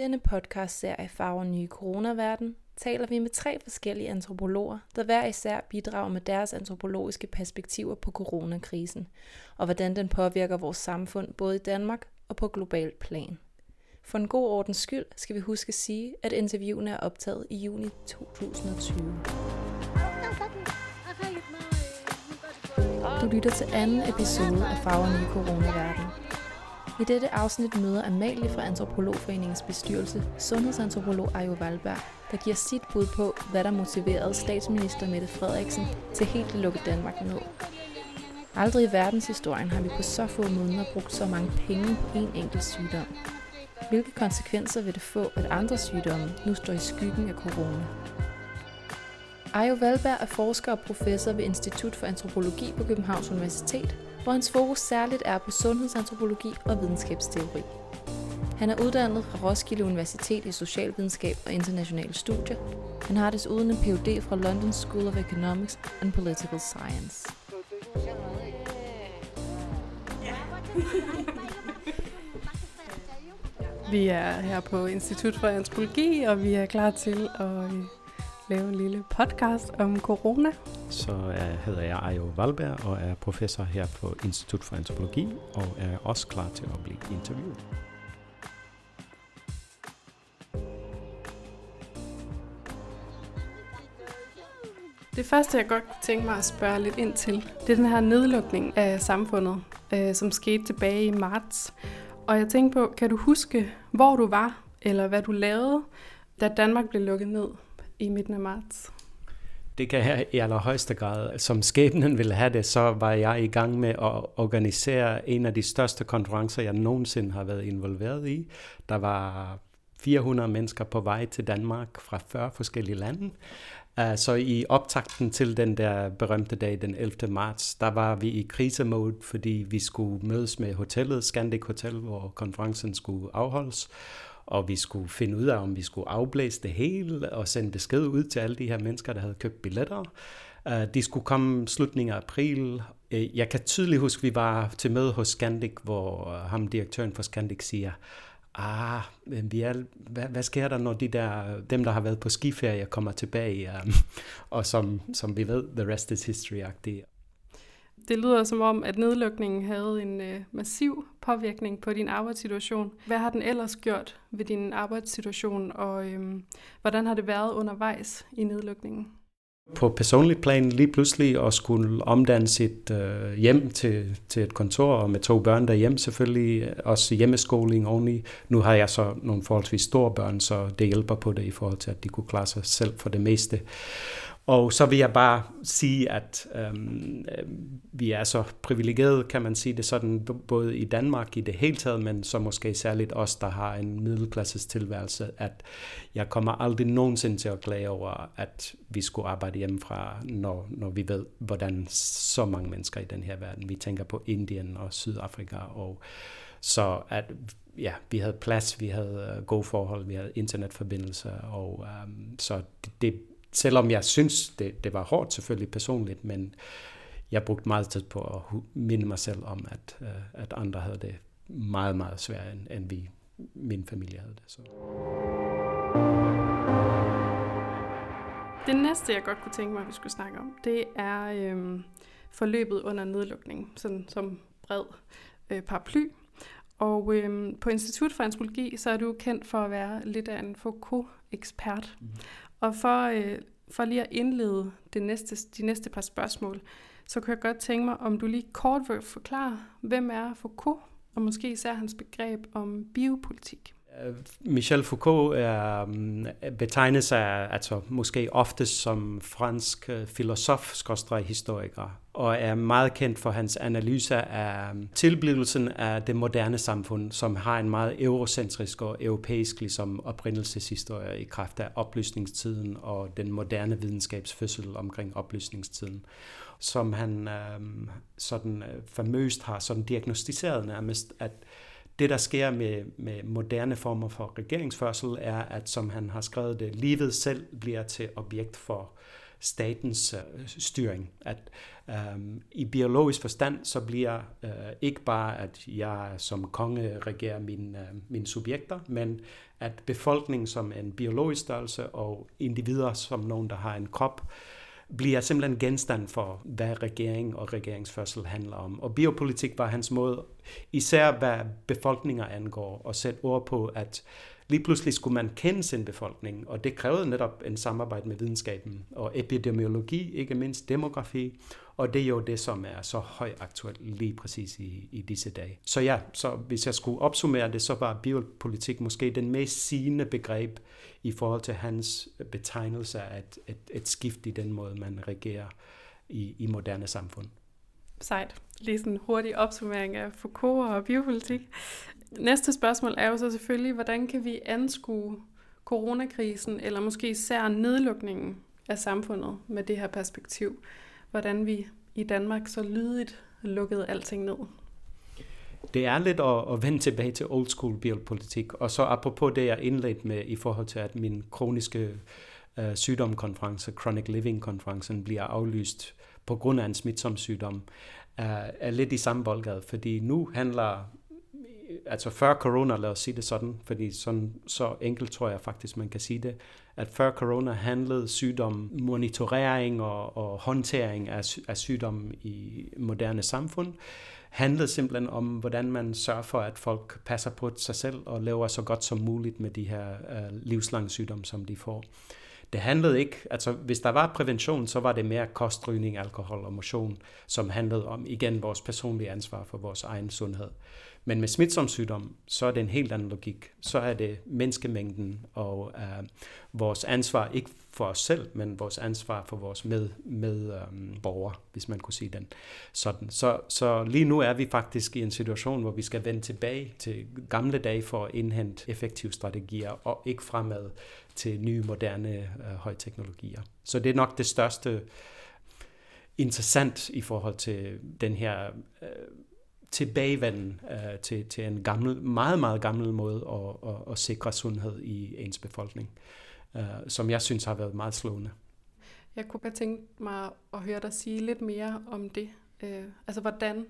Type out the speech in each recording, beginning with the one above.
denne podcastserie Farver Nye Coronaverden taler vi med tre forskellige antropologer, der hver især bidrager med deres antropologiske perspektiver på coronakrisen, og hvordan den påvirker vores samfund både i Danmark og på globalt plan. For en god ordens skyld skal vi huske at sige, at interviewene er optaget i juni 2020. Du lytter til anden episode af Farver Nye Coronaverden, i dette afsnit møder Amalie fra Antropologforeningens bestyrelse sundhedsantropolog Ajo Valberg, der giver sit bud på, hvad der motiverede statsminister Mette Frederiksen til helt at lukke Danmark ned. Aldrig i verdenshistorien har vi på så få måneder brugt så mange penge på en enkelt sygdom. Hvilke konsekvenser vil det få, at andre sygdomme nu står i skyggen af corona? Ajo Valberg er forsker og professor ved Institut for Antropologi på Københavns Universitet hvor hans fokus særligt er på sundhedsantropologi og videnskabsteori. Han er uddannet fra Roskilde Universitet i Socialvidenskab og Internationale Studier. Han har desuden en Ph.D. fra London School of Economics and Political Science. Vi er her på Institut for Antropologi, og vi er klar til at øh, lave en lille podcast om corona. Så uh, hedder jeg Ajo Valberg og er professor her på Institut for Antropologi og er også klar til at blive interviewet. Det første, jeg godt kunne tænke mig at spørge lidt ind til, det er den her nedlukning af samfundet, øh, som skete tilbage i marts. Og jeg tænkte på, kan du huske, hvor du var, eller hvad du lavede, da Danmark blev lukket ned i midten af marts? Det kan jeg i allerhøjeste grad. Som skæbnen ville have det, så var jeg i gang med at organisere en af de største konferencer, jeg nogensinde har været involveret i. Der var 400 mennesker på vej til Danmark fra 40 forskellige lande. Uh, så i optakten til den der berømte dag, den 11. marts, der var vi i krisemode, fordi vi skulle mødes med hotellet, Scandic Hotel, hvor konferencen skulle afholdes og vi skulle finde ud af, om vi skulle afblæse det hele og sende besked ud til alle de her mennesker, der havde købt billetter. Uh, de skulle komme slutningen af april. Uh, jeg kan tydeligt huske, at vi var til møde hos Scandic, hvor øh, ham direktøren for Scandic siger, ah, vi er, hvad, hvad sker der, når de der, dem, der har været på skiferie, kommer tilbage? Um, og som, som vi ved, the rest is history-agtigt. Det lyder som om, at nedlukningen havde en øh, massiv påvirkning på din arbejdssituation. Hvad har den ellers gjort ved din arbejdssituation, og øh, hvordan har det været undervejs i nedlukningen? På personligt plan lige pludselig at skulle omdanne sit øh, hjem til, til et kontor, og med to børn derhjemme selvfølgelig, også hjemmeskoling oveni. Nu har jeg så nogle forholdsvis store børn, så det hjælper på det i forhold til, at de kunne klare sig selv for det meste. Og så vil jeg bare sige, at øhm, øh, vi er så privilegerede, kan man sige det sådan, både i Danmark i det hele taget, men så måske særligt os, der har en middelklasses tilværelse, at jeg kommer aldrig nogensinde til at klage over, at vi skulle arbejde hjemmefra, når, når vi ved, hvordan så mange mennesker i den her verden, vi tænker på Indien og Sydafrika, og så at ja, vi havde plads, vi havde øh, gode forhold, vi havde internetforbindelser, og øhm, så det, det selvom jeg synes, det, det var hårdt selvfølgelig personligt, men jeg brugte meget tid på at minde mig selv om, at, øh, at andre havde det meget, meget svært, end, end vi, min familie havde det. Så. Det næste, jeg godt kunne tænke mig, at vi skulle snakke om, det er øhm, forløbet under nedlukning, sådan som bred øh, paraply. Og øhm, på Institut for Antropologi, så er du kendt for at være lidt af en Foucault-ekspert. Mm. Og for, øh, for lige at indlede det næste, de næste par spørgsmål, så kunne jeg godt tænke mig, om du lige kort vil forklare, hvem er Foucault, og måske især hans begreb om biopolitik. Michel Foucault er, mm, betegnes sig altså måske oftest som fransk øh, filosof, historiker, og er meget kendt for hans analyse af mm, tilblivelsen af det moderne samfund, som har en meget eurocentrisk og europæisk ligesom, oprindelseshistorie i kraft af oplysningstiden og den moderne videnskabsfødsel omkring oplysningstiden som han øh, sådan øh, famøst har sådan diagnostiseret nærmest, at det, der sker med, med moderne former for regeringsførsel, er, at som han har skrevet det, livet selv bliver til objekt for statens øh, styring. At um, i biologisk forstand, så bliver øh, ikke bare, at jeg som konge regerer mine, øh, mine subjekter, men at befolkningen som en biologisk størrelse og individer som nogen, der har en krop, bliver simpelthen genstand for, hvad regering og regeringsførsel handler om. Og biopolitik var hans måde, især hvad befolkninger angår, at sætte ord på, at lige pludselig skulle man kende sin befolkning, og det krævede netop en samarbejde med videnskaben og epidemiologi, ikke mindst demografi, og det er jo det, som er så højaktuelt lige præcis i, i disse dage. Så ja, så hvis jeg skulle opsummere det, så var biopolitik måske den mest sigende begreb i forhold til hans betegnelse af et, et, et skift i den måde, man regerer i, i moderne samfund. Sejt. Lige sådan en hurtig opsummering af Foucault og biopolitik. Næste spørgsmål er jo så selvfølgelig, hvordan kan vi anskue coronakrisen, eller måske især nedlukningen af samfundet med det her perspektiv? Hvordan vi i Danmark så lydigt lukkede alting ned? Det er lidt at, at vende tilbage til old school biopolitik, og så apropos det, jeg indledte med i forhold til, at min kroniske øh, sygdomkonference, Chronic Living-konferencen, bliver aflyst på grund af en smitsom sygdom, er, er lidt i samme boldgade, fordi nu handler altså før corona, lad os sige det sådan, fordi sådan, så enkelt tror jeg faktisk, man kan sige det, at før corona handlede sygdom, monitorering og, og håndtering af, af sygdom i moderne samfund, handlede simpelthen om, hvordan man sørger for, at folk passer på sig selv og lever så godt som muligt med de her uh, livslange sygdomme, som de får. Det handlede ikke, altså hvis der var prævention, så var det mere kostrygning, alkohol og motion, som handlede om igen vores personlige ansvar for vores egen sundhed. Men med smitsom sygdom, så er det en helt anden logik. Så er det menneskemængden og øh, vores ansvar, ikke for os selv, men vores ansvar for vores med, med um, borgere, hvis man kunne sige den sådan. Så, så lige nu er vi faktisk i en situation, hvor vi skal vende tilbage til gamle dage for at indhente effektive strategier, og ikke fremad til nye, moderne øh, højteknologier. Så det er nok det største interessant i forhold til den her Øh, tilbagevenden øh, til, til en gammel, meget, meget gammel måde at, at, at sikre sundhed i ens befolkning, øh, som jeg synes har været meget slående. Jeg kunne godt tænke mig at høre dig sige lidt mere om det. Øh, altså, hvordan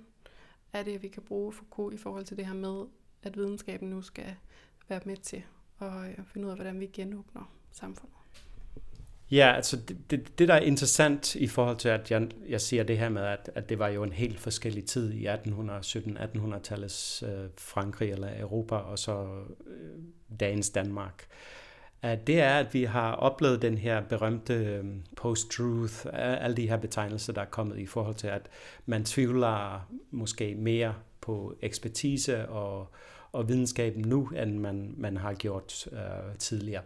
er det, at vi kan bruge Foucault i forhold til det her med, at videnskaben nu skal være med til at øh, finde ud af, hvordan vi genåbner samfundet? Ja, altså det, det, det der er interessant i forhold til, at jeg, jeg siger det her med, at, at det var jo en helt forskellig tid i 1817-1800-tallets øh, Frankrig eller Europa, og så øh, dagens Danmark. At det er, at vi har oplevet den her berømte øh, post-truth, alle de her betegnelser, der er kommet i forhold til, at man tvivler måske mere på ekspertise og, og videnskaben nu, end man, man har gjort øh, tidligere.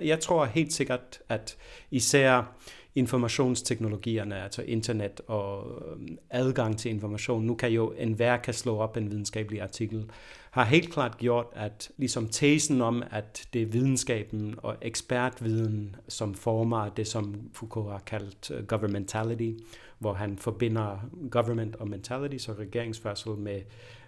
Jeg tror helt sikkert, at især informationsteknologierne, altså internet og øhm, adgang til information, nu kan jo enhver kan slå op en videnskabelig artikel, har helt klart gjort, at ligesom tesen om, at det er videnskaben og ekspertviden, som former det, som Foucault har kaldt øh, governmentality, hvor han forbinder government og mentality, så regeringsførsel med,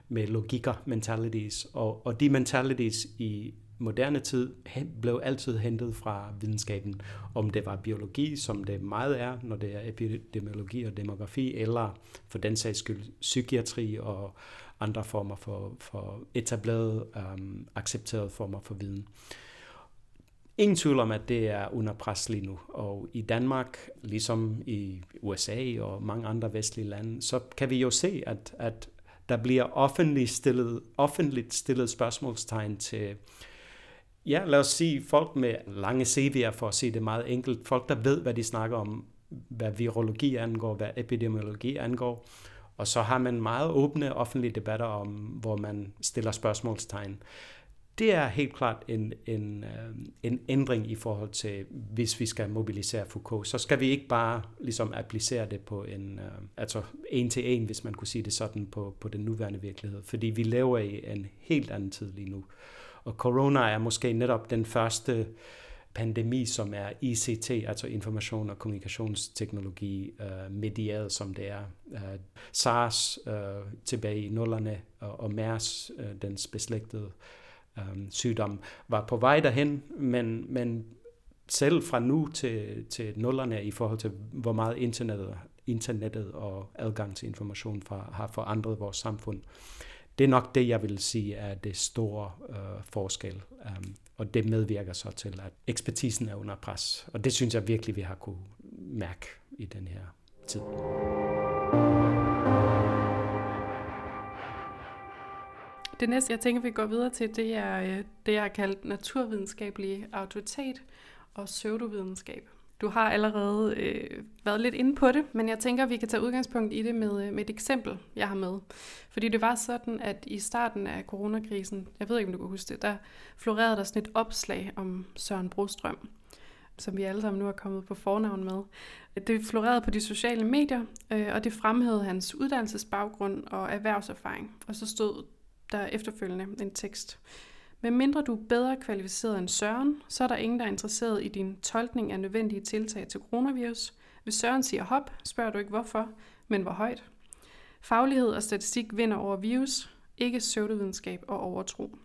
med logikker, mentalities, og, og de mentalities i moderne tid blev altid hentet fra videnskaben, om det var biologi, som det meget er, når det er epidemiologi og demografi, eller for den sags skyld psykiatri og andre former for, for etablerede, um, øhm, accepterede former for viden. Ingen tvivl om, at det er under pres lige nu. Og i Danmark, ligesom i USA og mange andre vestlige lande, så kan vi jo se, at, at der bliver offentligt stillet, offentligt stillet spørgsmålstegn til Ja, lad os sige folk med lange CV'er, for at sige det meget enkelt. Folk, der ved, hvad de snakker om, hvad virologi angår, hvad epidemiologi angår. Og så har man meget åbne offentlige debatter om, hvor man stiller spørgsmålstegn. Det er helt klart en, en, øh, en ændring i forhold til, hvis vi skal mobilisere Foucault, så skal vi ikke bare ligesom applicere det på en, øh, altså en til en, hvis man kunne sige det sådan, på, på den nuværende virkelighed. Fordi vi lever i en helt anden tid lige nu. Og corona er måske netop den første pandemi, som er ICT, altså information- og kommunikationsteknologi, øh, medieret som det er. Øh, SARS øh, tilbage i nullerne og, og MERS, øh, dens beslægtede øh, sygdom, var på vej derhen, men, men selv fra nu til, til nullerne i forhold til, hvor meget internettet, internettet og adgang til information for, har forandret vores samfund. Det er nok det, jeg vil sige er det store øh, forskel. Um, og det medvirker så til, at ekspertisen er under pres. Og det synes jeg virkelig, vi har kunne mærke i den her tid. Det næste, jeg tænker, vi går videre til, det er øh, det, jeg har kaldt naturvidenskabelig autoritet og pseudovidenskab. Du har allerede øh, været lidt inde på det, men jeg tænker, at vi kan tage udgangspunkt i det med, øh, med et eksempel, jeg har med. Fordi det var sådan, at i starten af coronakrisen, jeg ved ikke, om du kan huske det, der florerede der sådan et opslag om Søren Brostrøm, som vi alle sammen nu er kommet på fornavn med. Det florerede på de sociale medier, øh, og det fremhævede hans uddannelsesbaggrund og erhvervserfaring. Og så stod der efterfølgende en tekst. Men mindre du er bedre kvalificeret end Søren, så er der ingen, der er interesseret i din tolkning af nødvendige tiltag til coronavirus. Hvis Søren siger hop, spørger du ikke hvorfor, men hvor højt. Faglighed og statistik vinder over virus, ikke pseudovidenskab og overtro.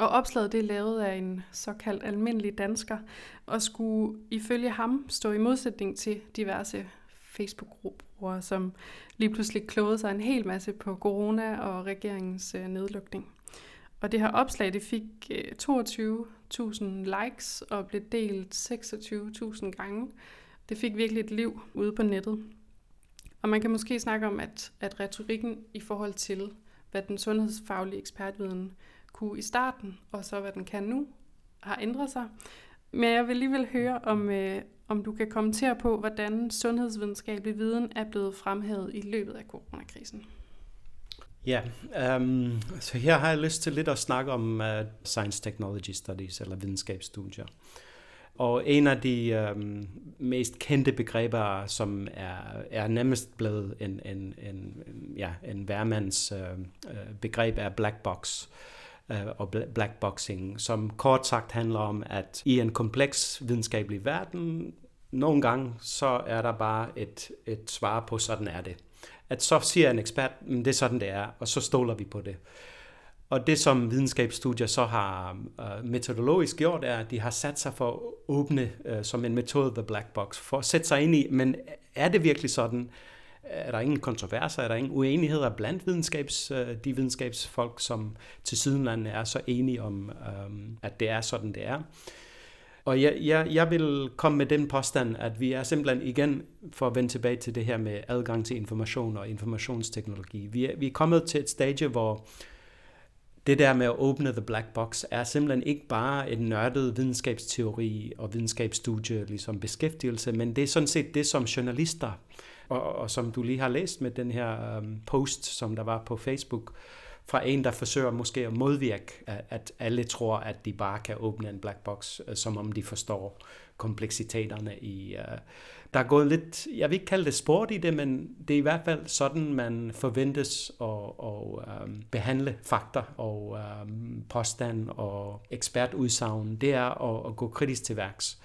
Og opslaget det er lavet af en såkaldt almindelig dansker, og skulle ifølge ham stå i modsætning til diverse Facebook-grupper, som lige pludselig klogede sig en hel masse på corona og regeringens øh, nedlukning. Og det her opslag, det fik øh, 22.000 likes og blev delt 26.000 gange. Det fik virkelig et liv ude på nettet. Og man kan måske snakke om, at, at retorikken i forhold til, hvad den sundhedsfaglige ekspertviden kunne i starten, og så hvad den kan nu, har ændret sig. Men jeg vil alligevel høre, om, øh, om du kan kommentere på, hvordan sundhedsvidenskabelig viden er blevet fremhævet i løbet af coronakrisen. Ja, um, så her har jeg lyst til lidt at snakke om uh, Science Technology Studies, eller videnskabsstudier. Og en af de um, mest kendte begreber, som er, er nemmest blevet en, en, en, ja, en værmands uh, begreb, er black box uh, og black boxing, som kort sagt handler om, at i en kompleks videnskabelig verden, nogle gange så er der bare et, et svar på, sådan er det at så siger en ekspert, at det er sådan, det er, og så stoler vi på det. Og det, som videnskabsstudier så har øh, metodologisk gjort, er, at de har sat sig for at åbne øh, som en metode the black box, for at sætte sig ind i, men er det virkelig sådan? Er der ingen kontroverser? Er der ingen uenigheder blandt videnskabs, øh, de videnskabsfolk, som til sydenlandet er så enige om, øh, at det er sådan, det er? Og jeg, jeg, jeg vil komme med den påstand, at vi er simpelthen igen, for at vende tilbage til det her med adgang til information og informationsteknologi, vi er, vi er kommet til et stadie, hvor det der med at åbne the black box er simpelthen ikke bare en nørdet videnskabsteori og videnskabsstudie, ligesom beskæftigelse, men det er sådan set det, som journalister, og, og som du lige har læst med den her um, post, som der var på Facebook, fra en, der forsøger måske at modvirke, at alle tror, at de bare kan åbne en black box, øh, som om de forstår kompleksiteterne i... Uh, der er gået lidt, jeg vil ikke kalde det sport i det, men det er i hvert fald sådan, man forventes at, at um, behandle fakta og um, påstand og ekspertudsagn. Det er at, at gå kritisk til værks.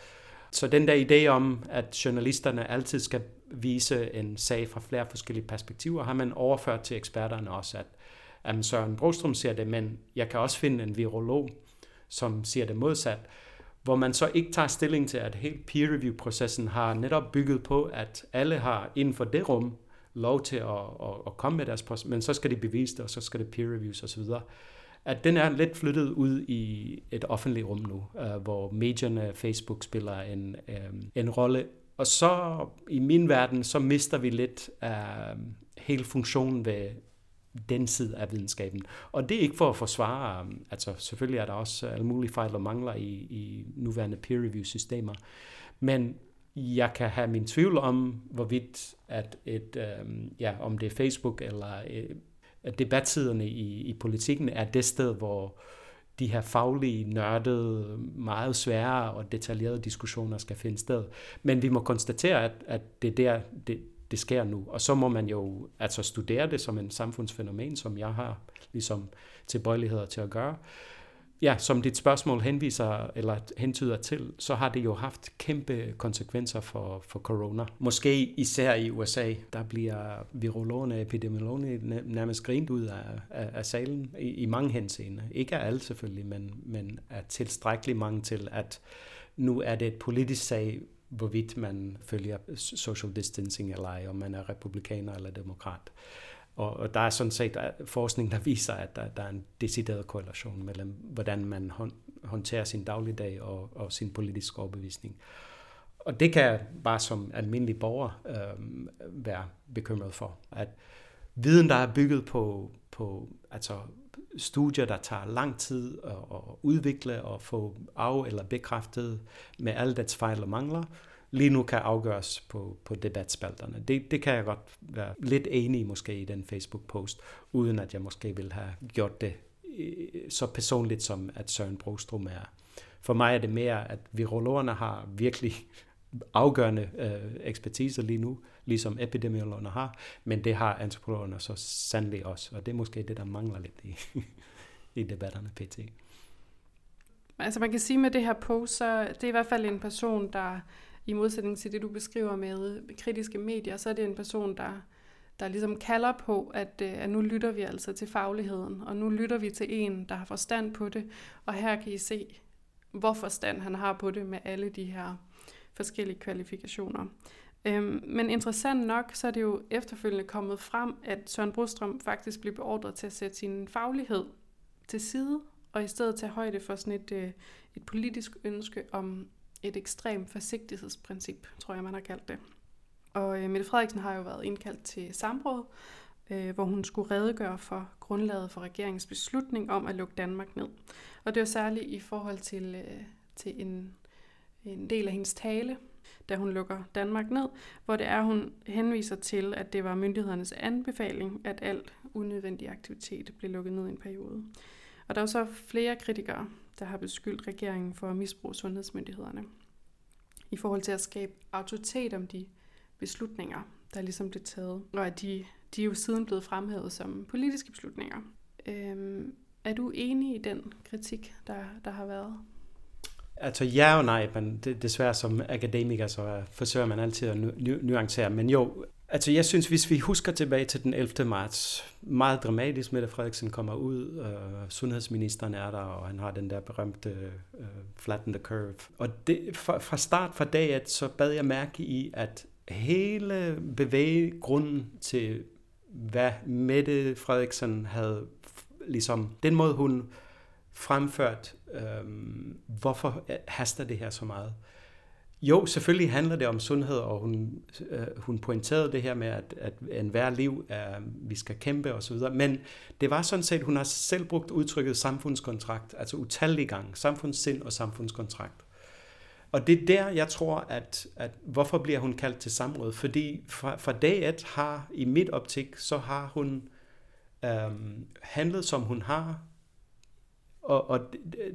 Så den der idé om, at journalisterne altid skal vise en sag fra flere forskellige perspektiver, har man overført til eksperterne også, at at Søren Brostrøm siger det, men jeg kan også finde en virolog, som siger det modsat, hvor man så ikke tager stilling til, at helt peer review-processen har netop bygget på, at alle har inden for det rum lov til at, at, at komme med deres post, men så skal de bevise det, og så skal det peer reviews osv., at den er lidt flyttet ud i et offentligt rum nu, øh, hvor medierne, Facebook spiller en, øh, en rolle. Og så i min verden, så mister vi lidt af hele funktionen ved den side af videnskaben. Og det er ikke for at forsvare, um, altså selvfølgelig er der også alle mulige fejl og mangler i, i nuværende peer review systemer, men jeg kan have min tvivl om, hvorvidt at et, um, ja, om det er Facebook eller eh, øh, debatsiderne i, i politikken er det sted, hvor de her faglige, nørdede, meget svære og detaljerede diskussioner skal finde sted. Men vi må konstatere, at, at det er der, det, det sker nu. Og så må man jo altså studere det som en samfundsfænomen, som jeg har ligesom tilbøjeligheder til at gøre. Ja, som dit spørgsmål henviser eller hentyder til, så har det jo haft kæmpe konsekvenser for, for corona. Måske især i USA, der bliver virologerne og epidemiologerne nærmest grint ud af, af, af salen i, i mange henseender. Ikke af alle selvfølgelig, men, men af tilstrækkeligt mange til, at nu er det et politisk sag, hvorvidt man følger social distancing eller ej, om man er republikaner eller demokrat. Og, og der er sådan set forskning, der viser, at der, der er en decideret korrelation mellem, hvordan man håndterer sin dagligdag og, og sin politiske overbevisning. Og det kan jeg bare som almindelig borger øh, være bekymret for. At viden, der er bygget på, på altså studier, der tager lang tid at, at udvikle og få af- eller bekræftet med alle dets fejl og mangler, lige nu kan afgøres på, på debatspalterne. Det, det kan jeg godt være lidt enig måske i den Facebook-post, uden at jeg måske vil have gjort det øh, så personligt som at Søren Brostrom er. For mig er det mere, at virologerne har virkelig afgørende øh, ekspertise lige nu, ligesom epidemiologerne har, men det har antropologerne så sandelig også, og det er måske det, der mangler lidt i, i debatterne pt. Altså man kan sige med det her post, så det er i hvert fald en person, der i modsætning til det, du beskriver med kritiske medier, så er det en person, der, der ligesom kalder på, at, øh, at nu lytter vi altså til fagligheden, og nu lytter vi til en, der har forstand på det, og her kan I se, hvor forstand han har på det med alle de her forskellige kvalifikationer. Øhm, men interessant nok, så er det jo efterfølgende kommet frem, at Søren Brostrøm faktisk blev beordret til at sætte sin faglighed til side, og i stedet tage højde for sådan et, øh, et politisk ønske om et ekstremt forsigtighedsprincip, tror jeg, man har kaldt det. Og øh, Mette Frederiksen har jo været indkaldt til samråd, øh, hvor hun skulle redegøre for grundlaget for regeringens beslutning om at lukke Danmark ned. Og det var særligt i forhold til, øh, til en, en del af hendes tale, da hun lukker Danmark ned, hvor det er, hun henviser til, at det var myndighedernes anbefaling, at alt unødvendig aktivitet blev lukket ned i en periode. Og der er så flere kritikere, der har beskyldt regeringen for at misbruge sundhedsmyndighederne i forhold til at skabe autoritet om de beslutninger, der ligesom blev taget, og at de, de er jo siden blevet fremhævet som politiske beslutninger. Øhm, er du enig i den kritik, der, der har været? Altså ja og nej, men det, desværre som akademiker, så forsøger man altid at nuancere. Men jo, Altså jeg synes, hvis vi husker tilbage til den 11. marts, meget dramatisk, Mette Frederiksen kommer ud, øh, sundhedsministeren er der, og han har den der berømte øh, flatten the curve. Og det, fra, fra start, fra dagen, så bad jeg mærke i, at hele bevæggrunden til, hvad Mette Frederiksen havde, ligesom den måde hun fremført, øh, hvorfor haster det her så meget? Jo, selvfølgelig handler det om sundhed, og hun, øh, hun pointerede det her med, at, at enhver liv er, vi skal kæmpe osv., men det var sådan set, hun har selv brugt udtrykket samfundskontrakt, altså utallige gange, samfundssind og samfundskontrakt. Og det er der, jeg tror, at, at hvorfor bliver hun kaldt til samråd? Fordi fra, fra dag et har, i mit optik, så har hun øhm, handlet, som hun har, og, og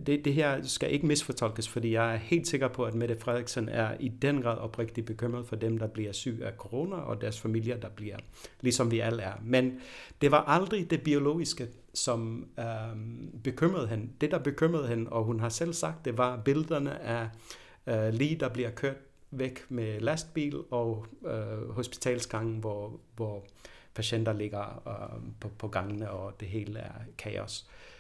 det, det her skal ikke misfortolkes, fordi jeg er helt sikker på, at Mette Frederiksen er i den grad oprigtigt bekymret for dem, der bliver syg af corona, og deres familier, der bliver, ligesom vi alle er. Men det var aldrig det biologiske, som øhm, bekymrede hende. Det, der bekymrede hende, og hun har selv sagt, det var billederne af øh, lige, der bliver kørt væk med lastbil, og øh, hospitalsgangen, hvor, hvor patienter ligger øh, på, på gangene, og det hele er kaos. Øh,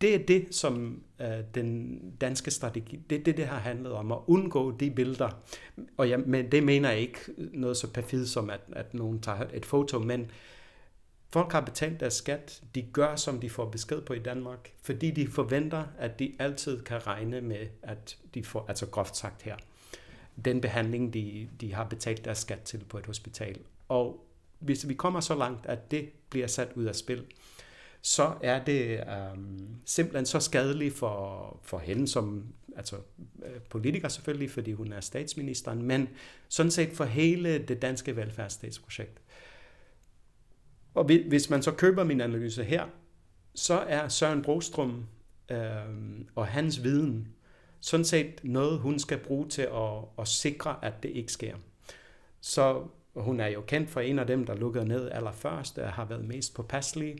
det er det, som øh, den danske strategi, det er det, det har handlet om, at undgå de billeder. Og jeg, men det mener jeg ikke noget så perfid som, at, at nogen tager et foto, men folk har betalt deres skat, de gør, som de får besked på i Danmark, fordi de forventer, at de altid kan regne med, at de får, altså groft sagt her, den behandling, de, de har betalt deres skat til på et hospital. Og hvis vi kommer så langt, at det bliver sat ud af spil, så er det um, simpelthen så skadeligt for, for hende som altså, øh, politiker selvfølgelig, fordi hun er statsministeren, men sådan set for hele det danske velfærdsstatsprojekt. Og hvis man så køber min analyse her, så er Søren Brostrøm øh, og hans viden sådan set noget, hun skal bruge til at, at sikre, at det ikke sker. Så hun er jo kendt for en af dem, der lukkede ned allerførst, og har været mest påpasselig,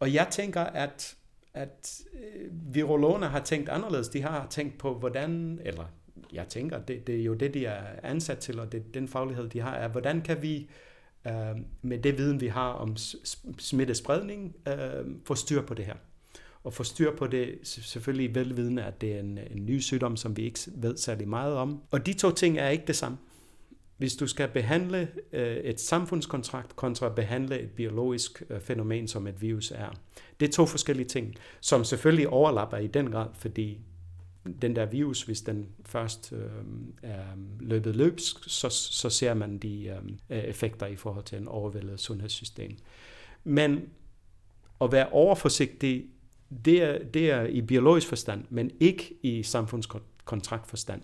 og jeg tænker, at, at øh, virologerne har tænkt anderledes. De har tænkt på, hvordan, eller jeg tænker, det, det er jo det, de er ansat til, og det, den faglighed, de har, er, hvordan kan vi øh, med det viden, vi har om smittespredning, øh, få styr på det her. og få styr på det, selvfølgelig velvidende, at det er en, en ny sygdom, som vi ikke ved særlig meget om. Og de to ting er ikke det samme. Hvis du skal behandle øh, et samfundskontrakt kontra behandle et biologisk øh, fænomen, som et virus er, det er to forskellige ting, som selvfølgelig overlapper i den grad, fordi den der virus, hvis den først øh, er løbet løbsk, så, så ser man de øh, effekter i forhold til en overvældet sundhedssystem. Men at være overforsigtig, det er, det er i biologisk forstand, men ikke i samfundskontraktforstand.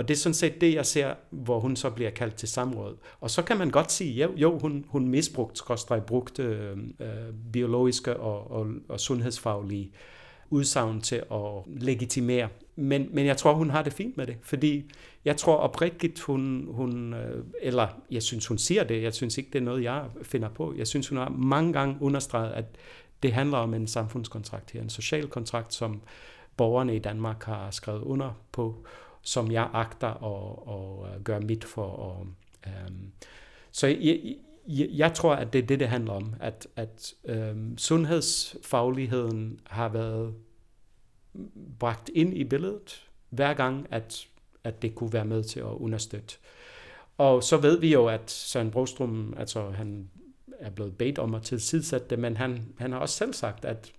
Og det er sådan set det, jeg ser, hvor hun så bliver kaldt til samråd. Og så kan man godt sige, jo, jo hun, hun misbrugte, skorstræk brugte øh, øh, biologiske og, og, og sundhedsfaglige udsagn til at legitimere. Men, men jeg tror, hun har det fint med det, fordi jeg tror oprigtigt, hun, hun, øh, eller jeg synes, hun siger det, jeg synes ikke, det er noget, jeg finder på. Jeg synes, hun har mange gange understreget, at det handler om en samfundskontrakt her, en social kontrakt, som borgerne i Danmark har skrevet under på, som jeg agter at, at øh, gøre mit for. At, øhm. så jeg, jeg, jeg tror, at det er det, det handler om, at, at øhm, sundhedsfagligheden har været bragt ind i billedet, hver gang, at, at det kunne være med til at understøtte. Og så ved vi jo, at Søren Brostrøm, altså han er blevet bedt om at tilsidesætte det, men han, han har også selv sagt, at,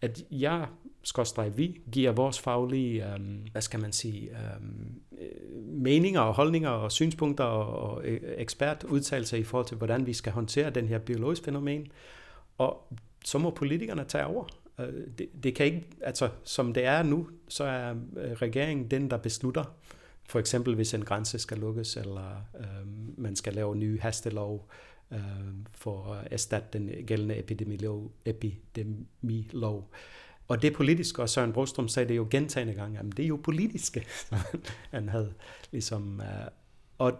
at jeg skorstræk vi, giver vores faglige, um, hvad skal man sige, um, meninger og holdninger og synspunkter og, og øh, ekspertudtalelser i forhold til, hvordan vi skal håndtere den her biologiske fænomen. Og så må politikerne tage over. Øh, det, det kan ikke, altså som det er nu, så er regeringen den, der beslutter, for eksempel hvis en grænse skal lukkes, eller um, man skal lave nye hastelov, uh, for at erstatte den gældende epidemilov. epidemilov. Og det politiske, og Søren Brostrøm sagde det jo gentagende gange, jamen det er jo politiske, han havde ligesom... Øh, og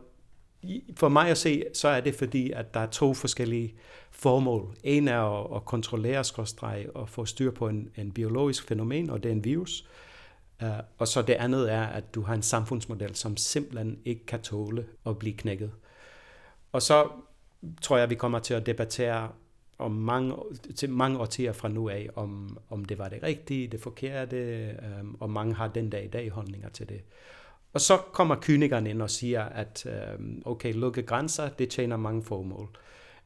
for mig at se, så er det fordi, at der er to forskellige formål. En er at, at kontrollere skråstreg og få styr på en, en biologisk fænomen, og det er en virus. Uh, og så det andet er, at du har en samfundsmodel, som simpelthen ikke kan tåle at blive knækket. Og så tror jeg, vi kommer til at debattere om mange, til mange årtier fra nu af, om, om det var det rigtige, det forkerte, um, og mange har den dag i dag holdninger til det. Og så kommer kynikeren ind og siger, at um, okay, lukke grænser, det tjener mange formål.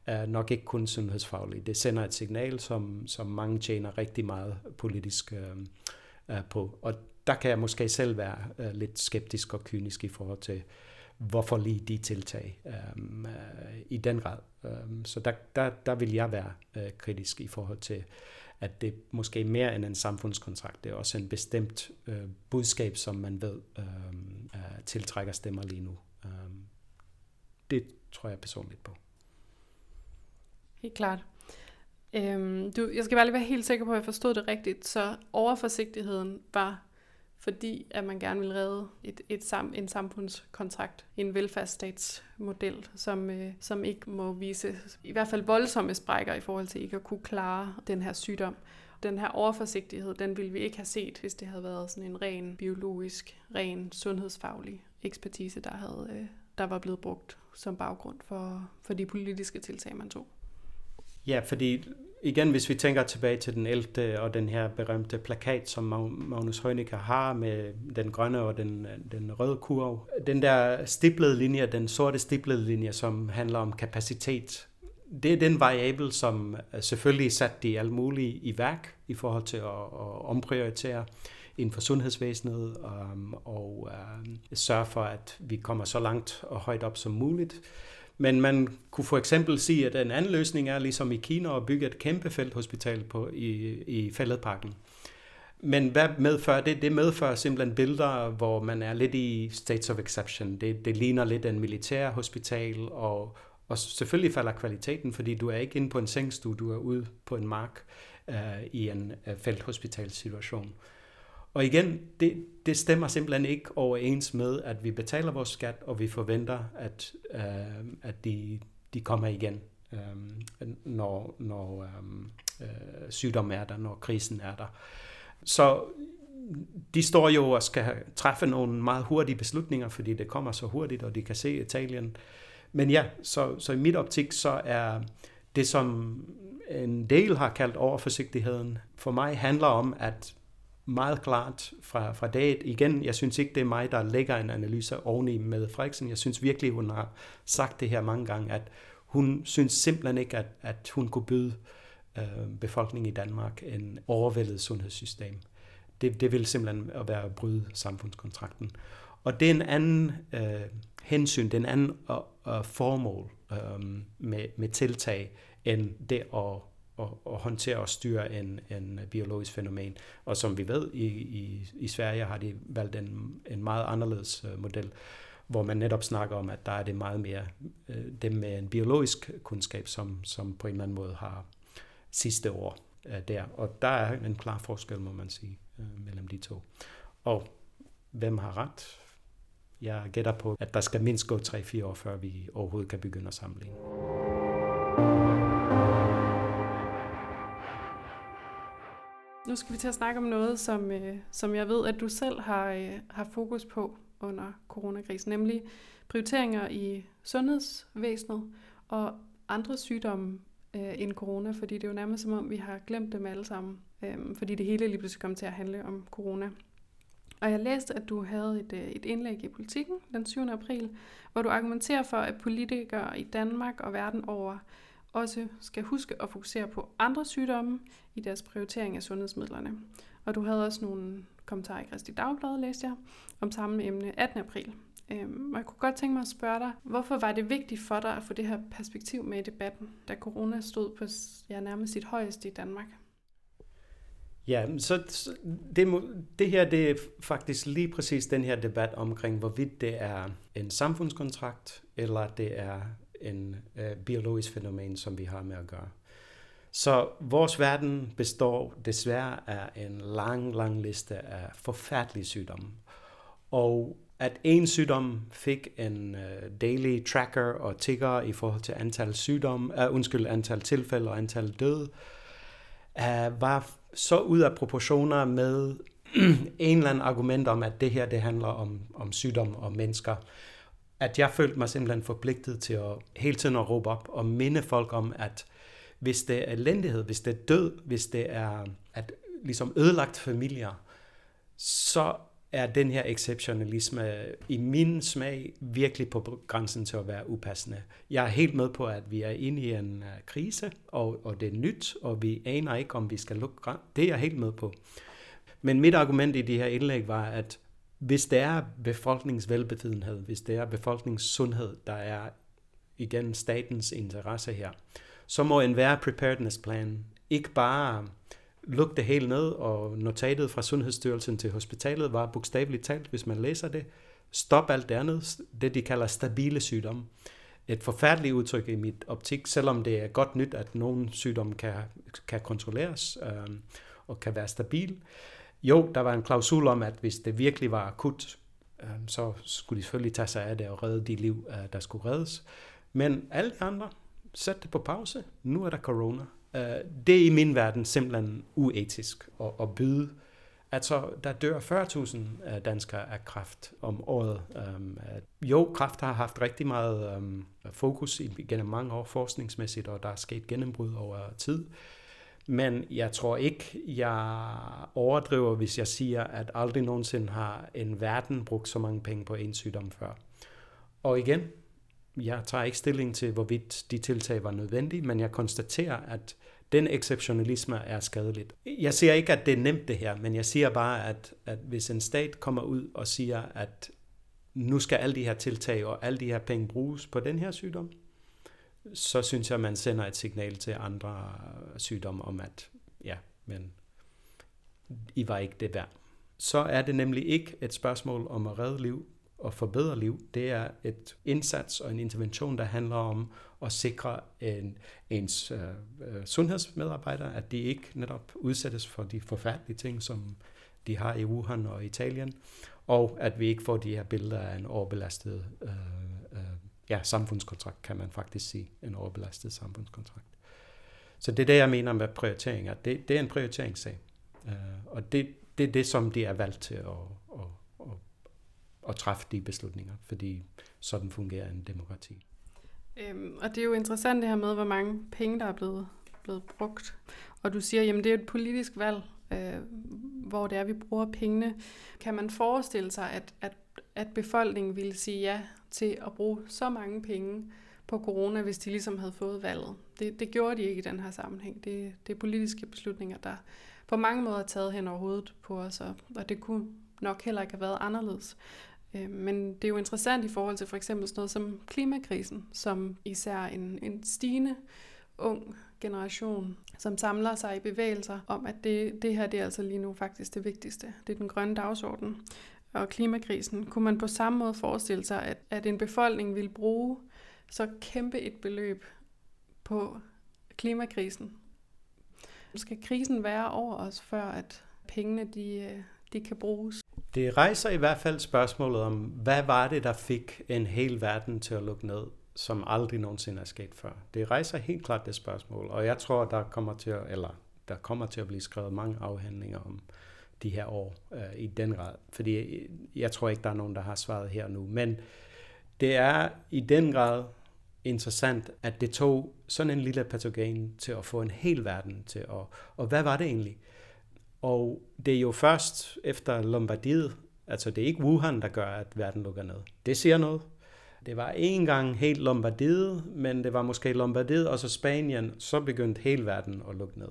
Uh, nok ikke kun sundhedsfagligt. Det sender et signal, som, som mange tjener rigtig meget politisk uh, uh, på. Og der kan jeg måske selv være uh, lidt skeptisk og kynisk i forhold til, hvorfor lige de tiltag øhm, øh, i den grad. Øhm, så der, der, der vil jeg være øh, kritisk i forhold til, at det måske mere end en samfundskontrakt. Det er også en bestemt øh, budskab, som man ved um, øh, tiltrækker stemmer lige nu. Um, det tror jeg personligt på. Helt klart. Øhm, du, jeg skal bare lige være helt sikker på, at jeg forstod det rigtigt. Så overforsigtigheden var fordi at man gerne vil redde et, et sam, en samfundskontrakt, en velfærdsstatsmodel, som, øh, som ikke må vise i hvert fald voldsomme sprækker i forhold til ikke at kunne klare den her sygdom. Den her overforsigtighed, den ville vi ikke have set, hvis det havde været sådan en ren biologisk, ren sundhedsfaglig ekspertise, der, havde, øh, der var blevet brugt som baggrund for, for de politiske tiltag, man tog. Ja, fordi igen, hvis vi tænker tilbage til den 11. og den her berømte plakat, som Magnus Heunicke har med den grønne og den, den røde kurv. Den der stiplede linje, den sorte stiplede linje, som handler om kapacitet, det er den variabel, som selvfølgelig sat de alt muligt i værk i forhold til at, at omprioritere inden for sundhedsvæsenet um, og um, sørge for, at vi kommer så langt og højt op som muligt. Men man kunne for eksempel sige, at en anden løsning er ligesom i Kina at bygge et kæmpe felthospital på, i, i fældeparken. Men hvad medfører det? Det medfører simpelthen billeder, hvor man er lidt i states of exception. Det, det ligner lidt en militær hospital, og, og selvfølgelig falder kvaliteten, fordi du er ikke inde på en sengstue, du er ude på en mark øh, i en øh, felthospitalssituation. situation. Og igen, det, det stemmer simpelthen ikke overens med, at vi betaler vores skat, og vi forventer, at, øh, at de, de kommer igen, øh, når, når øh, øh, sygdommen er der, når krisen er der. Så de står jo og skal træffe nogle meget hurtige beslutninger, fordi det kommer så hurtigt, og de kan se Italien. Men ja, så, så i mit optik, så er det, som en del har kaldt overforsigtigheden, for mig handler om, at meget klart fra, fra dag igen, jeg synes ikke, det er mig, der lægger en analyse oveni med Frederiksen. Jeg synes virkelig, hun har sagt det her mange gange, at hun synes simpelthen ikke, at, at hun kunne byde øh, befolkningen i Danmark en overvældet sundhedssystem. Det, det vil simpelthen være at bryde samfundskontrakten. Og det er en anden øh, hensyn, det er en anden øh, øh formål øh, med, med tiltag, end det at, at, at håndtere og styre en, en biologisk fænomen. Og som vi ved, i, i, i Sverige har de valgt en, en meget anderledes øh, model, hvor man netop snakker om, at der er det meget mere øh, dem med en biologisk kundskab, som, som på en eller anden måde har sidste år øh, der. Og der er en klar forskel, må man sige, øh, mellem de to. Og hvem har ret? Jeg gætter på, at der skal mindst gå 3-4 år, før vi overhovedet kan begynde at sammenligne. Nu skal vi til at snakke om noget, som, øh, som jeg ved, at du selv har, øh, har fokus på under coronakrisen, nemlig prioriteringer i sundhedsvæsenet og andre sygdomme øh, end corona, fordi det er jo nærmest som om, vi har glemt dem alle sammen, øh, fordi det hele lige pludselig kom til at handle om corona. Og jeg læste, at du havde et, øh, et indlæg i Politiken den 7. april, hvor du argumenterer for, at politikere i Danmark og verden over også skal huske at fokusere på andre sygdomme i deres prioritering af sundhedsmidlerne. Og du havde også nogle kommentarer i Kristi Dagblad, læste jeg, om samme emne 18. april. Øhm, og jeg kunne godt tænke mig at spørge dig, hvorfor var det vigtigt for dig at få det her perspektiv med i debatten, da corona stod på ja, nærmest sit højeste i Danmark? Ja, så det, det her det er faktisk lige præcis den her debat omkring, hvorvidt det er en samfundskontrakt, eller det er en øh, biologisk fænomen, som vi har med at gøre. Så vores verden består desværre af en lang, lang liste af forfærdelige sygdomme. Og at en sygdom fik en uh, daily tracker og tigger i forhold til antal sygdomme, uh, øh, undskyld, antal tilfælde og antal døde, uh, var så ud af proportioner med en eller anden argument om, at det her det handler om, om sygdom og mennesker, at jeg følte mig simpelthen forpligtet til at hele tiden at råbe op og minde folk om, at hvis det er elendighed, hvis det er død, hvis det er at ligesom ødelagt familier, så er den her exceptionalisme i min smag virkelig på grænsen til at være upassende. Jeg er helt med på, at vi er inde i en øh, krise, og, og det er nyt, og vi aner ikke, om vi skal lukke Det er jeg helt med på. Men mit argument i det her indlæg var, at hvis det er befolkningsvelbefidenhed, hvis det er befolkningens sundhed, der er igen statens interesse her, så må en være preparedness plan ikke bare lukke det hele ned, og notatet fra Sundhedsstyrelsen til hospitalet var bogstaveligt talt, hvis man læser det, stop alt det andet, det de kalder stabile sygdomme. Et forfærdeligt udtryk i mit optik, selvom det er godt nyt, at nogle sygdomme kan, kan kontrolleres øh, og kan være stabil. Jo, der var en klausul om, at hvis det virkelig var akut, øh, så skulle de selvfølgelig tage sig af det og redde de liv, øh, der skulle reddes. Men alle de andre, sæt det på pause. Nu er der corona. Øh, det er i min verden simpelthen uetisk at, at byde. Altså, der dør 40.000 øh, danskere af kræft om året. Øh, jo, kræft har haft rigtig meget øh, fokus gennem mange år forskningsmæssigt, og der er sket gennembrud over tid. Men jeg tror ikke, jeg overdriver, hvis jeg siger, at aldrig nogensinde har en verden brugt så mange penge på en sygdom før. Og igen, jeg tager ikke stilling til, hvorvidt de tiltag var nødvendige, men jeg konstaterer, at den exceptionalisme er skadeligt. Jeg siger ikke, at det er nemt det her, men jeg siger bare, at, at hvis en stat kommer ud og siger, at nu skal alle de her tiltag og alle de her penge bruges på den her sygdom, så synes jeg, man sender et signal til andre sygdomme om, at ja, men I var ikke det værd. Så er det nemlig ikke et spørgsmål om at redde liv og forbedre liv. Det er et indsats og en intervention, der handler om at sikre en, ens øh, øh sundhedsmedarbejdere, at de ikke netop udsættes for de forfærdelige ting, som de har i Wuhan og Italien, og at vi ikke får de her billeder af en overbelastet øh, ja, samfundskontrakt, kan man faktisk sige, en overbelastet samfundskontrakt. Så det er det, jeg mener med prioriteringer. Det, det er en prioriteringssag. Uh, og det, det er det, som de er valgt til at, at, at, at træffe de beslutninger, fordi sådan fungerer en demokrati. Øhm, og det er jo interessant det her med, hvor mange penge, der er blevet, blevet brugt. Og du siger, jamen det er et politisk valg, øh, hvor det er, vi bruger pengene. Kan man forestille sig, at, at, at befolkningen ville sige ja til at bruge så mange penge på corona, hvis de ligesom havde fået valget? Det, det gjorde de ikke i den her sammenhæng. Det, det er politiske beslutninger, der på mange måder er taget hen over hovedet på os, og, og det kunne nok heller ikke have været anderledes. Øhm, men det er jo interessant i forhold til for eksempel sådan noget som klimakrisen, som især en, en stigende ung generation, som samler sig i bevægelser om, at det, det her det er altså lige nu faktisk det vigtigste. Det er den grønne dagsorden og klimakrisen. Kunne man på samme måde forestille sig, at, at en befolkning vil bruge så kæmpe et beløb på klimakrisen? Skal krisen være over os, før at pengene de, øh, de kan bruges? Det rejser i hvert fald spørgsmålet om, hvad var det, der fik en hel verden til at lukke ned, som aldrig nogensinde er sket før. Det rejser helt klart det spørgsmål, og jeg tror, der kommer til at, eller der kommer til at blive skrevet mange afhandlinger om de her år øh, i den grad. Fordi øh, jeg tror ikke, der er nogen, der har svaret her nu. Men det er i den grad interessant, at det tog sådan en lille patogen til at få en hel verden til at... Og hvad var det egentlig? Og det er jo først efter Lombardiet, altså det er ikke Wuhan, der gør, at verden lukker ned. Det siger noget. Det var en gang helt Lombardiet, men det var måske Lombardiet og så Spanien, så begyndte hele verden at lukke ned.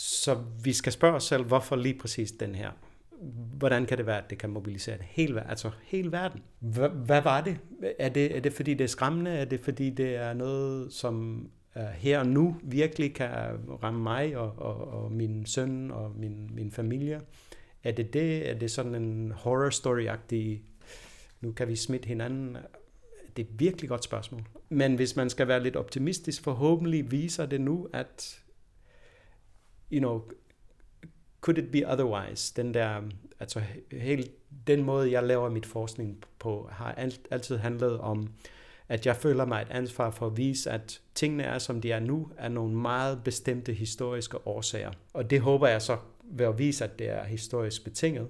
Så vi skal spørge os selv, hvorfor lige præcis den her? Hvordan kan det være, at det kan mobilisere hele, altså hele verden? Hvad, hvad var det? Er, det? er det fordi, det er skræmmende? Er det fordi, det er noget, som her og nu virkelig kan ramme mig og, og, og min søn og min, min familie? Er det det? Er det sådan en horror story-agtig, nu kan vi smitte hinanden? Det er et virkelig godt spørgsmål. Men hvis man skal være lidt optimistisk, forhåbentlig viser det nu, at you know, could it be otherwise? Den der, altså helt den måde, jeg laver mit forskning på, har alt, altid handlet om at jeg føler mig et ansvar for at vise, at tingene er, som de er nu, er nogle meget bestemte historiske årsager. Og det håber jeg så ved at vise, at det er historisk betinget.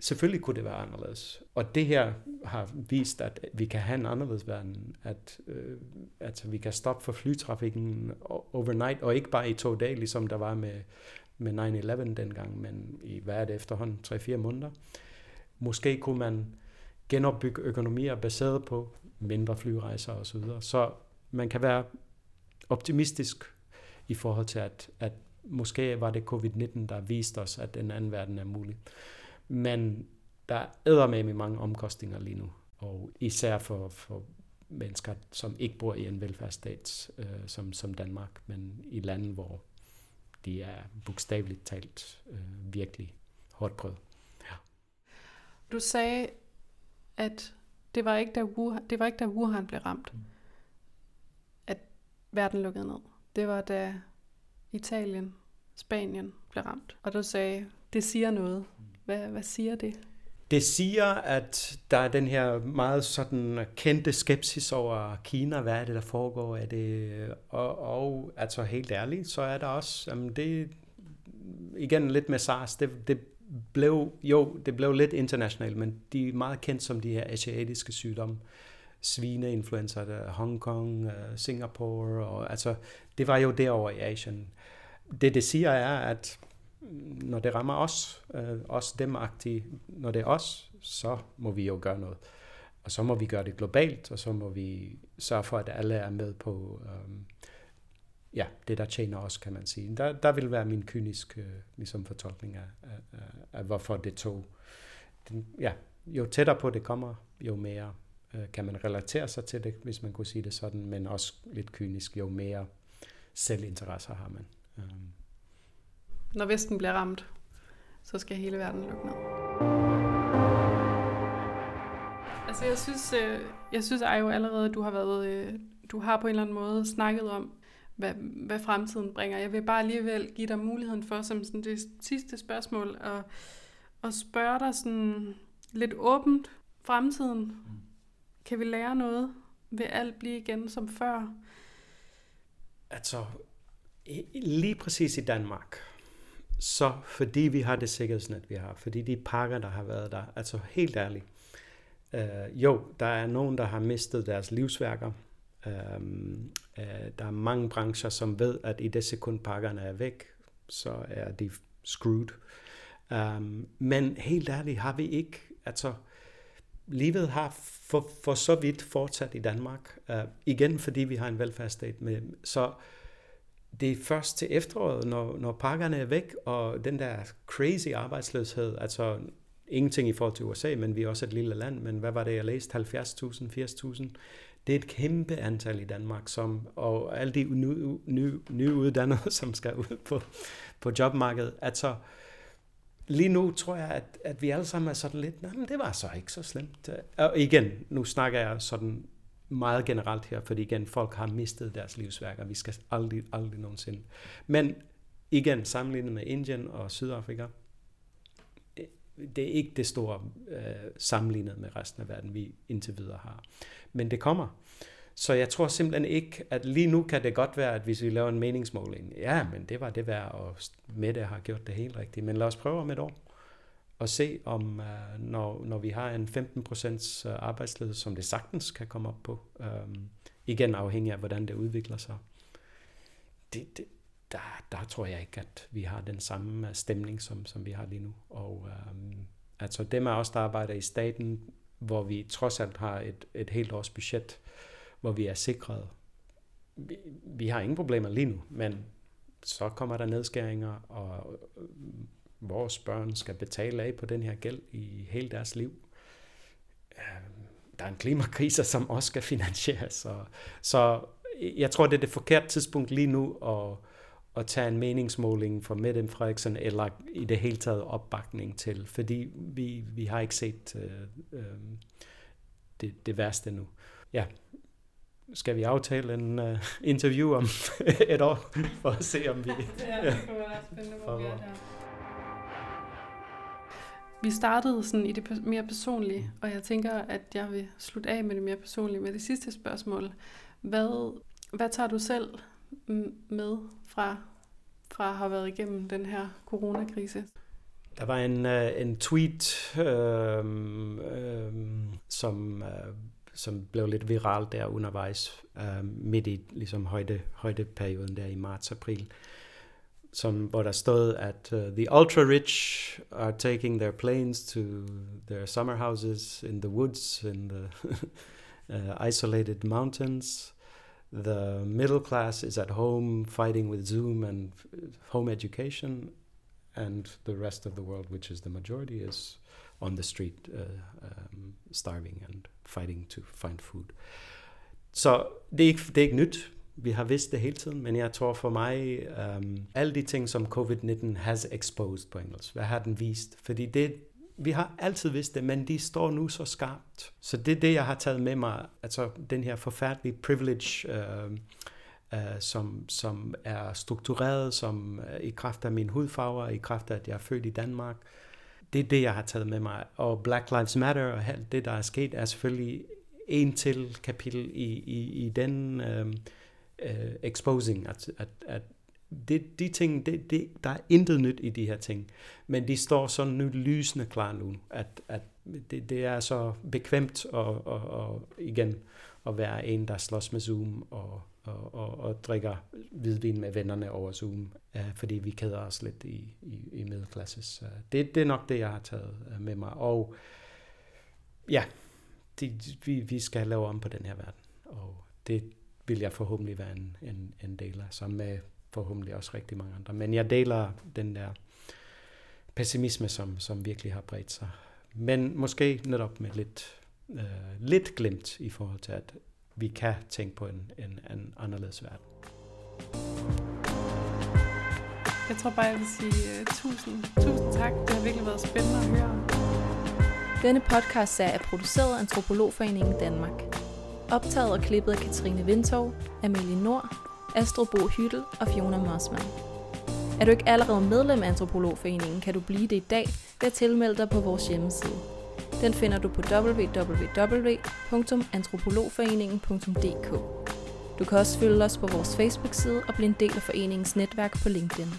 Selvfølgelig kunne det være anderledes. Og det her har vist, at vi kan have en anderledes verden. At, øh, altså, vi kan stoppe for flytrafikken overnight, og ikke bare i to dage, ligesom der var med, med 9-11 dengang, men i hvad er det efterhånden, 3-4 måneder. Måske kunne man genopbygge økonomier baseret på mindre flyrejser osv. Så, videre. så man kan være optimistisk i forhold til, at, at måske var det covid-19, der viste os, at en anden verden er mulig. Men der er med i mange omkostninger lige nu, og især for, for mennesker, som ikke bor i en velfærdsstat øh, som, som Danmark, men i lande, hvor de er bogstaveligt talt øh, virkelig hårdt prøvet. Ja. Du sagde, at det var ikke, da Wuhan, det var ikke, da Wuhan blev ramt, mm. at verden lukkede ned. Det var, da Italien, Spanien blev ramt. Og du sagde, det siger noget. Hvad, hvad siger det? Det siger, at der er den her meget sådan kendte skepsis over Kina. Hvad er det, der foregår? Er det, og, og altså helt ærligt, så er der også, jamen det, igen lidt med SARS, det, det blev, jo, det blev lidt internationalt, men de er meget kendt som de her asiatiske sygdomme. Svineinfluenza, øh, der Hongkong, øh, Singapore, og altså, det var jo derovre i Asien. Det, det siger er, at når det rammer os, øh, os dem når det er os, så må vi jo gøre noget. Og så må vi gøre det globalt, og så må vi sørge for, at alle er med på øh, ja, det, der tjener os, kan man sige. Der, der vil være min kyniske øh, ligesom, fortolkning af, af, af, hvorfor det tog. Den, ja, jo tættere på det kommer, jo mere øh, kan man relatere sig til det, hvis man kunne sige det sådan, men også lidt kynisk, jo mere selvinteresse har man. Øh. Når Vesten bliver ramt, så skal hele verden lukke ned. Altså jeg synes, øh, jeg synes jo allerede, du har været, øh, du har på en eller anden måde snakket om, hvad, hvad fremtiden bringer. Jeg vil bare alligevel give dig muligheden for, som sådan det sidste spørgsmål, at, at spørge dig sådan lidt åbent fremtiden. Mm. Kan vi lære noget? Vil alt blive igen som før? Altså, lige præcis i Danmark, så fordi vi har det sikkerhedsnet, vi har, fordi de pakker, der har været der, altså helt ærligt, øh, jo, der er nogen, der har mistet deres livsværker, øh, øh, der er mange brancher, som ved, at i det sekund pakkerne er væk, så er de screwed. Um, men helt ærligt har vi ikke, altså livet har for, for så vidt fortsat i Danmark. Uh, igen fordi vi har en velfærdsstat med, så det er først til efteråret, når, når pakkerne er væk, og den der crazy arbejdsløshed, altså ingenting i forhold til USA, men vi er også et lille land, men hvad var det, jeg læste? 70.000, 80.000? Det er et kæmpe antal i Danmark, som, og alle de nye, nye, nyuddannede, som skal ud på, på jobmarkedet. Altså, lige nu tror jeg, at, at vi alle sammen er sådan lidt, nej, men det var så ikke så slemt. Og igen, nu snakker jeg sådan meget generelt her, fordi igen, folk har mistet deres livsværk, og vi skal aldrig, aldrig nogensinde. Men igen, sammenlignet med Indien og Sydafrika, det er ikke det store øh, sammenlignet med resten af verden, vi indtil videre har. Men det kommer. Så jeg tror simpelthen ikke, at lige nu kan det godt være, at hvis vi laver en meningsmåling, ja, men det var det værd, og Mette har gjort det helt rigtigt. Men lad os prøve om et år og se, om uh, når, når vi har en 15% øh, arbejdsløshed, som det sagtens kan komme op på, um, igen afhængig af, hvordan det udvikler sig. Det, det, der, der tror jeg ikke, at vi har den samme øh, stemning, som, som vi har lige nu. Og um, altså dem af os, der arbejder i staten, hvor vi trods alt har et, et helt års budget, hvor vi er sikret. Vi, vi har ingen problemer lige nu, men så kommer der nedskæringer, og vores børn skal betale af på den her gæld i hele deres liv. Der er en klimakrise, som også skal finansieres. Så, så jeg tror, det er det forkerte tidspunkt lige nu at, at tage en meningsmåling for Mette Frederiksen, eller i det hele taget opbakning til, fordi vi, vi har ikke set øh, øh, det, det værste nu. Ja, skal vi aftale en uh, interview om et år, for at se om vi... ja, det kunne være spændende, hvor vi er der. Vi startede sådan i det mere personlige, og jeg tænker, at jeg vil slutte af med det mere personlige med det sidste spørgsmål. Hvad, hvad tager du selv med fra, fra at have været igennem den her coronakrise? Der var en, uh, en tweet, uh, uh, som, uh, som blev lidt viral der undervejs, uh, midt i ligesom højde, højdeperioden der i marts-april, som, hvor der stod, at uh, the ultra-rich are taking their planes to their summer houses in the woods, in the uh, isolated mountains. The middle class is at home fighting with Zoom and home education, and the rest of the world, which is the majority, is on the street uh, um, starving and fighting to find food. Så det er ikke, det er ikke nyt. Vi har vidst det hele tiden, men jeg tror for mig, um, alle de ting, som covid-19 has exposed på engelsk, hvad har den vist? Fordi det, vi har altid vidst det, men de står nu så skarpt. Så det er det, jeg har taget med mig, altså den her forfærdelige privilege, uh, uh, som, som er struktureret, som uh, i kraft af min hudfarve, i kraft af, at jeg er født i Danmark. Det er det, jeg har taget med mig. Og Black Lives Matter og alt det, der er sket, er selvfølgelig en til kapitel i, i, i den... Uh, uh, exposing, at, at, at det, de ting, det, det, der er intet nyt i de her ting, men de står så nu lysende klar nu, at, at det, det er så bekvemt at, og, og igen at være en, der slås med Zoom og, og, og, og drikker hvidvin med vennerne over Zoom, uh, fordi vi keder os lidt i, i, i middelklasses. Uh, det, det er nok det, jeg har taget øh, med mig. Og ja, det, vi, vi skal lave om på den her verden, og det, vil jeg forhåbentlig være en, en, en del af, sammen med forhåbentlig også rigtig mange andre. Men jeg deler den der pessimisme, som, som virkelig har bredt sig. Men måske netop med lidt, øh, lidt glimt i forhold til, at vi kan tænke på en, en, en anderledes verden. Jeg tror bare, jeg vil sige uh, tusind, tusind tak. Det har virkelig været spændende at høre. Denne podcast er produceret af Antropologforeningen Danmark. Optaget og klippet af Katrine Vintov, Amelie Nord, Astrid Bo Hyttel og Fiona Mossmann. Er du ikke allerede medlem af Antropologforeningen, kan du blive det i dag ved at tilmelde dig på vores hjemmeside. Den finder du på www.antropologforeningen.dk. Du kan også følge os på vores Facebook-side og blive en del af foreningens netværk på LinkedIn.